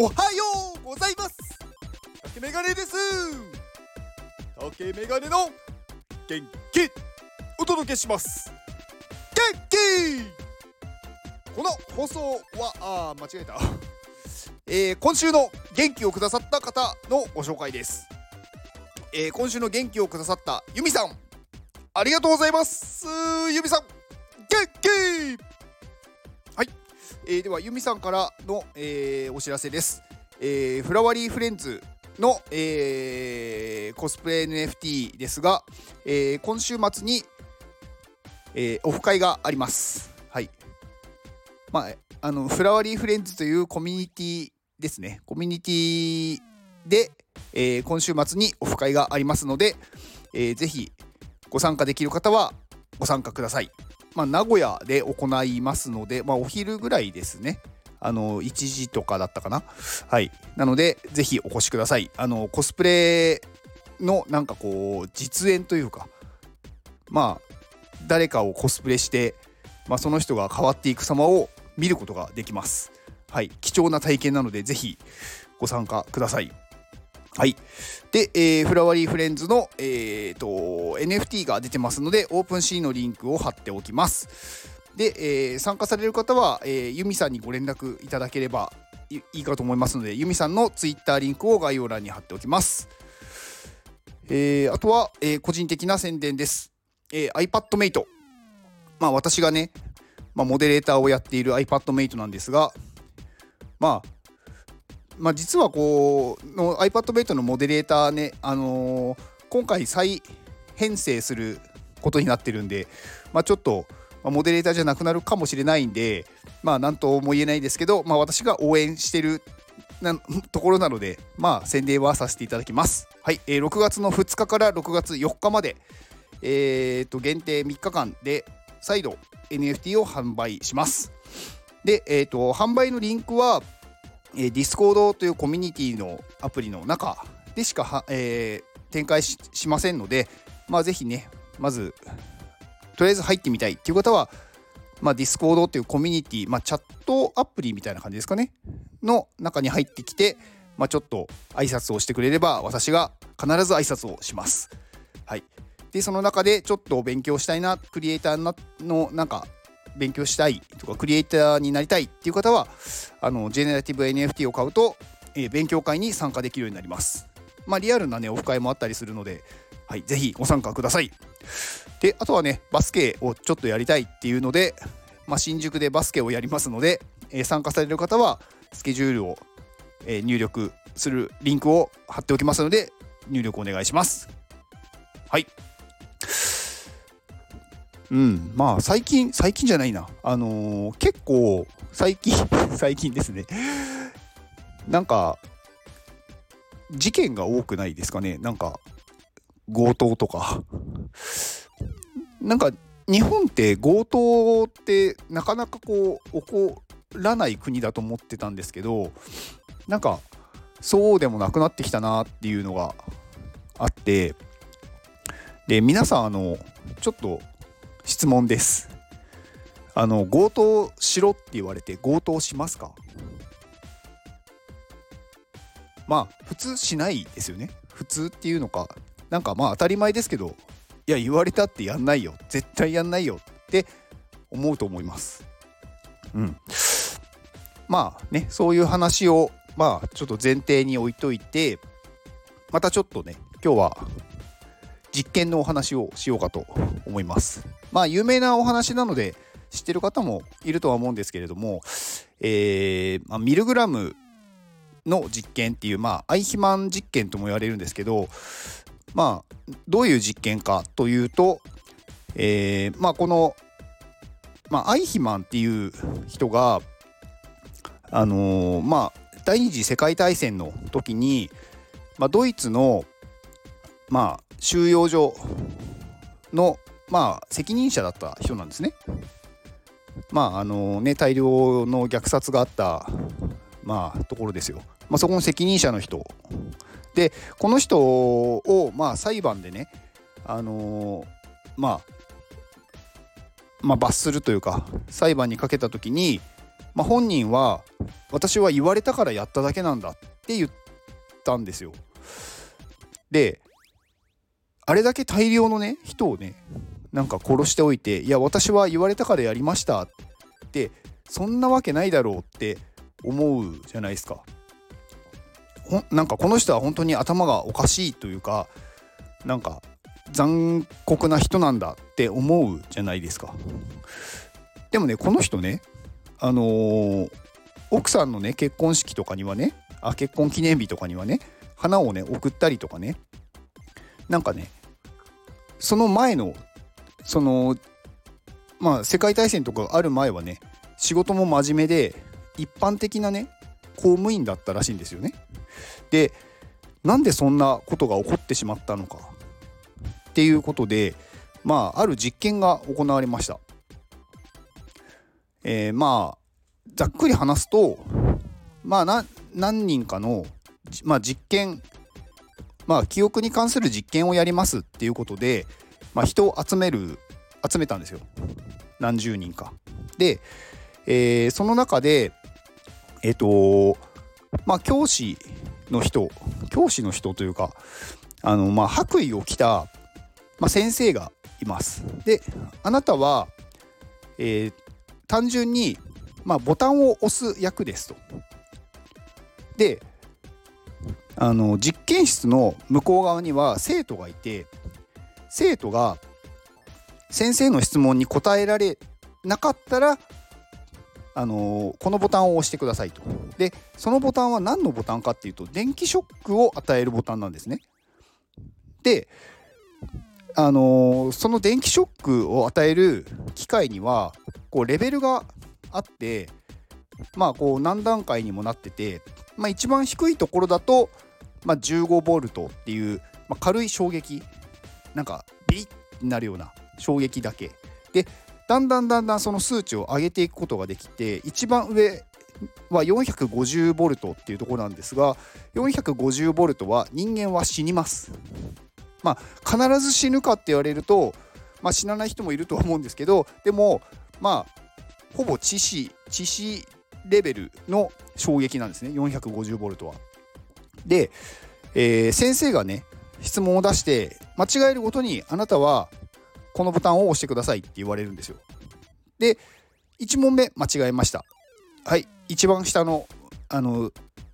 おはようございます。竹メガネです。竹メガネの元気お届けします。元気。この放送はあ間違えた。えー、今週の元気をくださった方のご紹介です、えー、今週の元気をくださったユミさん。ありがとうございます。ユミさん元気、えー、ではユミさんからの、えー、お知らせです、えー、フラワリーフレンズの、えー、コスプレ NFT ですが、えー、今週末に、えー、オフ会があります。はい。まああのフラワリーフレンズというコミュニティですね。コミュニティで、えー、今週末にオフ会がありますので、えー、ぜひご参加できる方はご参加ください。まあ、名古屋で行いますので、まあ、お昼ぐらいですね。あの1時とかだったかな。はい。なので、ぜひお越しください。あのコスプレのなんかこう実演というか、まあ誰かをコスプレして、まあ、その人が変わっていく様を見ることができます。はい、貴重な体験なのでぜひご参加ください。はい。で、えー、フラワリーフレンズの、えーと、NFT が出てますので、 OpenSea のリンクを貼っておきます。で、えー、参加される方は、えー、ユミさんにご連絡いただければいいかと思いますので、ユミさんの Twitter リンクを概要欄に貼っておきます。えー、あとは、えー、個人的な宣伝です。えー、iPadMate。まあ私がね、まあ、モデレーターをやっている iPadMate なんですが、まあ、まあ、実はこうの iPadMate のモデレーターね、あのー、今回再編成することになってるんで、まあ、ちょっと、まあ、モデレーターじゃなくなるかもしれないんで、まあ、なんとも言えないですけど、まあ、私が応援してるなところなので、まあ、宣伝はさせていただきます。はい、えー、6月の2日から6月4日まで、えー、と限定3日間で再度 NFT を販売します。で、えーと、販売のリンクは、えー、Discord というコミュニティのアプリの中でしかは、えー、展開しませんので、まあ、ぜひね、まず、とりあえず入ってみたいっていう方は、まあ、Discord っていうコミュニティ、まあ、チャットアプリみたいな感じですかね、の中に入ってきて、まあ、ちょっと挨拶をしてくれれば、私が必ず挨拶をします。はい。で、その中でちょっと勉強したいな、クリエイターのなんか勉強したいとかクリエイターになりたいっていう方はあのジェネラティブ NFT を買うと、えー、勉強会に参加できるようになります。まあ、リアルなねオフ会もあったりするので、はい、ぜひご参加ください。であとはねバスケをちょっとやりたいっていうので、まあ、新宿でバスケをやりますので、えー、参加される方はスケジュールを、えー、入力するリンクを貼っておきますので入力お願いします。はい。うん、まあ最近、最近じゃないな。あのー、結構最近、最近ですね。なんか、事件が多くないですかね。なんか、強盗とか。なんか、日本って強盗ってなかなかこう、起こらない国だと思ってたんですけど、なんか、そうでもなくなってきたなっていうのがあって、で、皆さん、あの、ちょっと質問です。あの強盗しろって言われて強盗しますか？まあ普通しないですよね。普通っていうのかなんかまあ当たり前ですけどいや言われたってやんないよ絶対やんないよって思うと思います。うん。まあねそういう話をまあちょっと前提に置いといてまたちょっとね今日は実験のお話をしようかと思います。まあ有名なお話なので知ってる方もいるとは思うんですけれども、えーまあ、ミルグラムの実験っていう、まあ、アイヒマン実験とも言われるんですけど、まあ、どういう実験かというと、えーまあ、この、まあ、アイヒマンっていう人が、あのー、まあ、第二次世界大戦の時に、まあ、ドイツの、まあ、収容所の、まあ、責任者だった人なんですね。まああのね、大量の虐殺があった、まあ、ところですよ。まあ、そこの責任者の人でこの人を、まあ、裁判でね、あのまあ、まあ、罰するというか裁判にかけた時に、まあ、本人は私は言われたからやっただけなんだって言ったんですよ。であれだけ大量のね人をねなんか殺しておいていや私は言われたからやりましたってそんなわけないだろうって思うじゃないですか。ほなんかこの人は本当に頭がおかしいというかなんか残酷な人なんだって思うじゃないですか。でもねこの人ねあのー、奥さんのね結婚式とかにはねあ結婚記念日とかにはね花をね送ったりとかねなんかねその前のそのまあ世界大戦とかある前はね仕事も真面目で一般的なね公務員だったらしいんですよね。でなんでそんなことが起こってしまったのかっていうことでまあある実験が行われました。えー、まあざっくり話すとまあ何人かの、まあ、実験まあ記憶に関する実験をやりますっていうことで、まあ、人を集める集めたんですよ何十人か。で、えー、その中でえっ、ー、とまあ教師の人教師の人というかあのまあ白衣を着た、まあ、先生がいます。であなたは、えー、単純に、まあ、ボタンを押す役ですと。であの実験室の向こう側には生徒がいて生徒が先生の質問に答えられなかったらあのこのボタンを押してくださいと。でそのボタンは何のボタンかっていうと電気ショックを与えるボタンなんですね。であのその電気ショックを与える機械にはこうレベルがあってまあこう何段階にもなってて、まあ、一番低いところだと、まあ、15ボルトっていう、まあ、軽い衝撃なんかビリッになるような衝撃だけ。でだんだんだんだんその数値を上げていくことができて一番上は450ボルトっていうところなんですが450ボルトは人間は死にます。まあ、必ず死ぬかって言われると、まあ、死なない人もいると思うんですけどでもまあほぼ致死致死レベルの衝撃なんですね。450V は。で、えー、先生がね質問を出して間違えるごとにあなたはこのボタンを押してくださいって言われるんですよ。で1問目間違えました。はい一番下のあの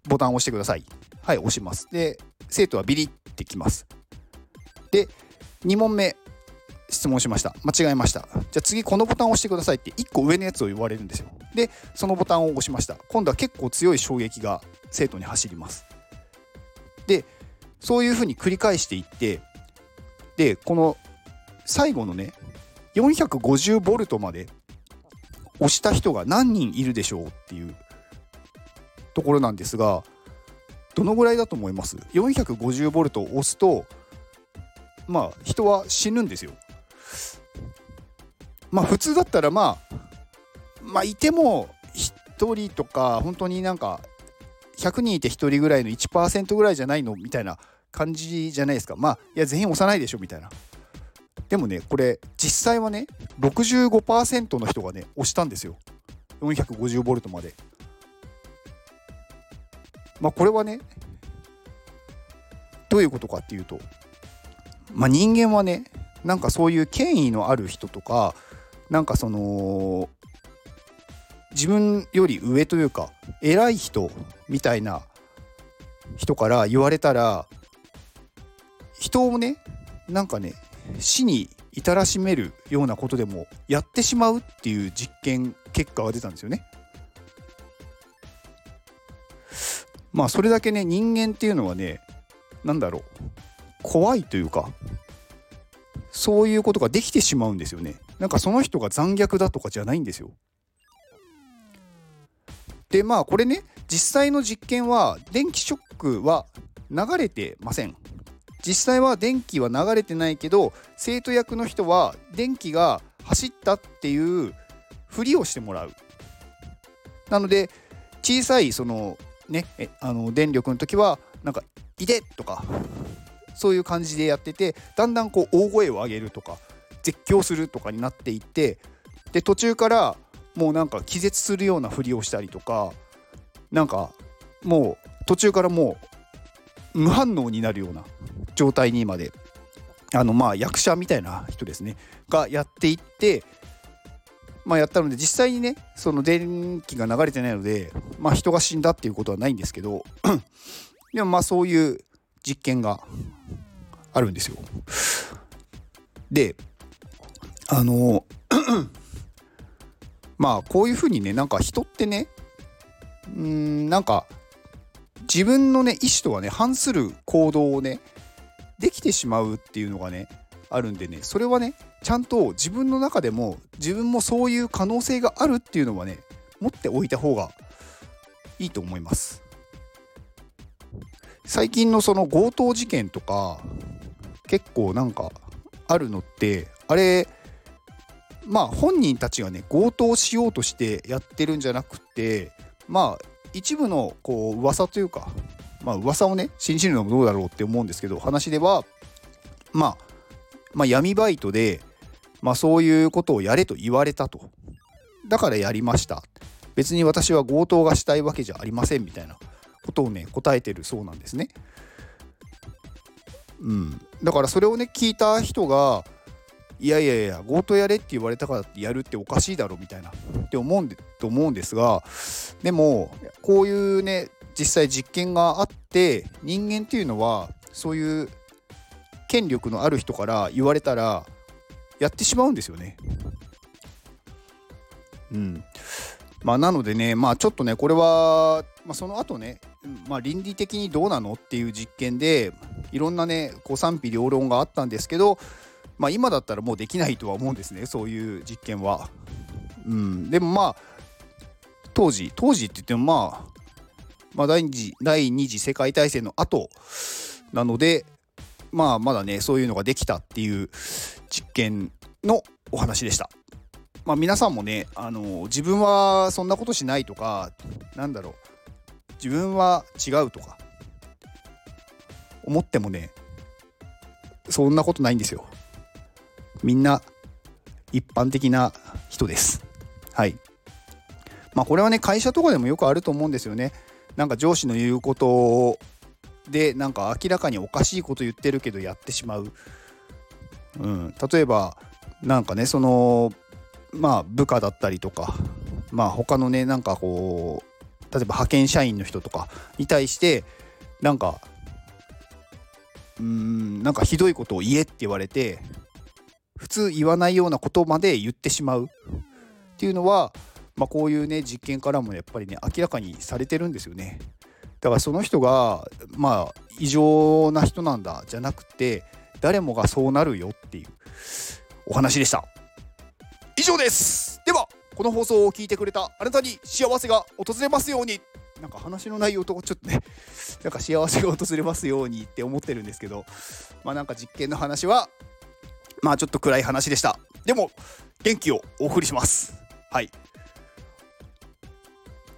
ボタンを押してください。はい押します。で生徒はビリってきます。で2問目質問しました間違えましたじゃあ次このボタンを押してくださいって1個上のやつを言われるんですよでそのボタンを押しました今度は結構強い衝撃が生徒に走りますでそういうふうに繰り返していってでこの最後のね450ボルトまで押した人が何人いるでしょうっていうところなんですがどのぐらいだと思います ?450 ボルトを押すとまあ人は死ぬんですよ。まあ普通だったらまあまあいても1人とか本当になんか100人いて1人ぐらいの1%ぐらいじゃないの？みたいな感じじゃないですか。まあいや全員押さないでしょみたいな。でもねこれ実際はね65%の人がね押したんですよ。450V まで。まあこれはねどういうことかっていうとまあ、人間はねなんかそういう権威のある人とかなんかその自分より上というか偉い人みたいな人から言われたら人をねなんかね死に至らしめるようなことでもやってしまうっていう実験結果が出たんですよね。まあそれだけね人間っていうのはね何だろう怖いというかそういうことができてしまうんですよね。なんかその人が残虐だとかじゃないんですよ。でまあこれね実際の実験は電気ショックは流れてません。実際は電気は流れてないけど生徒役の人は電気が走ったっていうふりをしてもらうなので小さいそのねあの電力の時はなんか「いで!」とかそういう感じでやっててだんだんこう大声を上げるとか絶叫するとかになっていってで途中からもうなんか気絶するようなふりをしたりとかなんかもう途中からもう無反応になるような状態にまであのまあ役者みたいな人ですねがやっていってまあやったので実際にねその電気が流れてないのでまあ人が死んだっていうことはないんですけど でもまあそういう実験があるんですよ。であの まあこういうふうにねなんか人ってねうんなんか自分のね意思とはね反する行動をねできてしまうっていうのがねあるんでねそれはねちゃんと自分の中でも自分もそういう可能性があるっていうのはね持っておいた方がいいと思います。最近のその強盗事件とか結構なんかあるのってあれまあ本人たちがね強盗しようとしてやってるんじゃなくてまあ一部のこう噂というかまあ噂をね信じるのもどうだろうって思うんですけど話では、まあ、まあ闇バイトで、まあ、そういうことをやれと言われたと。だからやりました。別に私は強盗がしたいわけじゃありませんみたいなことをね答えてるそうなんですね。うん、だからそれをね聞いた人がいやいやいや強盗やれって言われたからやるっておかしいだろみたいなって思うんでと思うんですがでもこういうね実際実験があって人間っていうのはそういう権力のある人から言われたらやってしまうんですよね。うん、まあなのでねまあちょっとねこれは、まあ、その後ね、まあ、倫理的にどうなのっていう実験でいろんなねこう賛否両論があったんですけどまあ今だったらもうできないとは思うんですねそういう実験は。うん、でもまあ当時当時って言ってもまあまあ、第二次第二次世界大戦の後なのでまあまだねそういうのができたっていう実験のお話でした。まあ、皆さんもねあの自分はそんなことしないとかなんだろう自分は違うとか思ってもねそんなことないんですよ。みんな一般的な人です。はい。まあこれはね会社とかでもよくあると思うんですよね。なんか上司の言うことでなんか明らかにおかしいこと言ってるけどやってしまう。うん、例えばなんかねそのまあ部下だったりとかまあ他のねなんかこう例えば派遣社員の人とかに対してなんかうーんなんかひどいことを言えって言われて普通言わないようなことまで言ってしまうっていうのは、まあ、こういうね実験からもやっぱりね明らかにされてるんですよね。だからその人がまあ異常な人なんだじゃなくて誰もがそうなるよっていうお話でした。以上です。ではこの放送を聞いてくれたあなたに幸せが訪れますように。なんか話の内容とちょっとね なんか幸せが訪れますようにって思ってるんですけどまあなんか実験の話はまあちょっと暗い話でした。でも元気をお送りします。はい。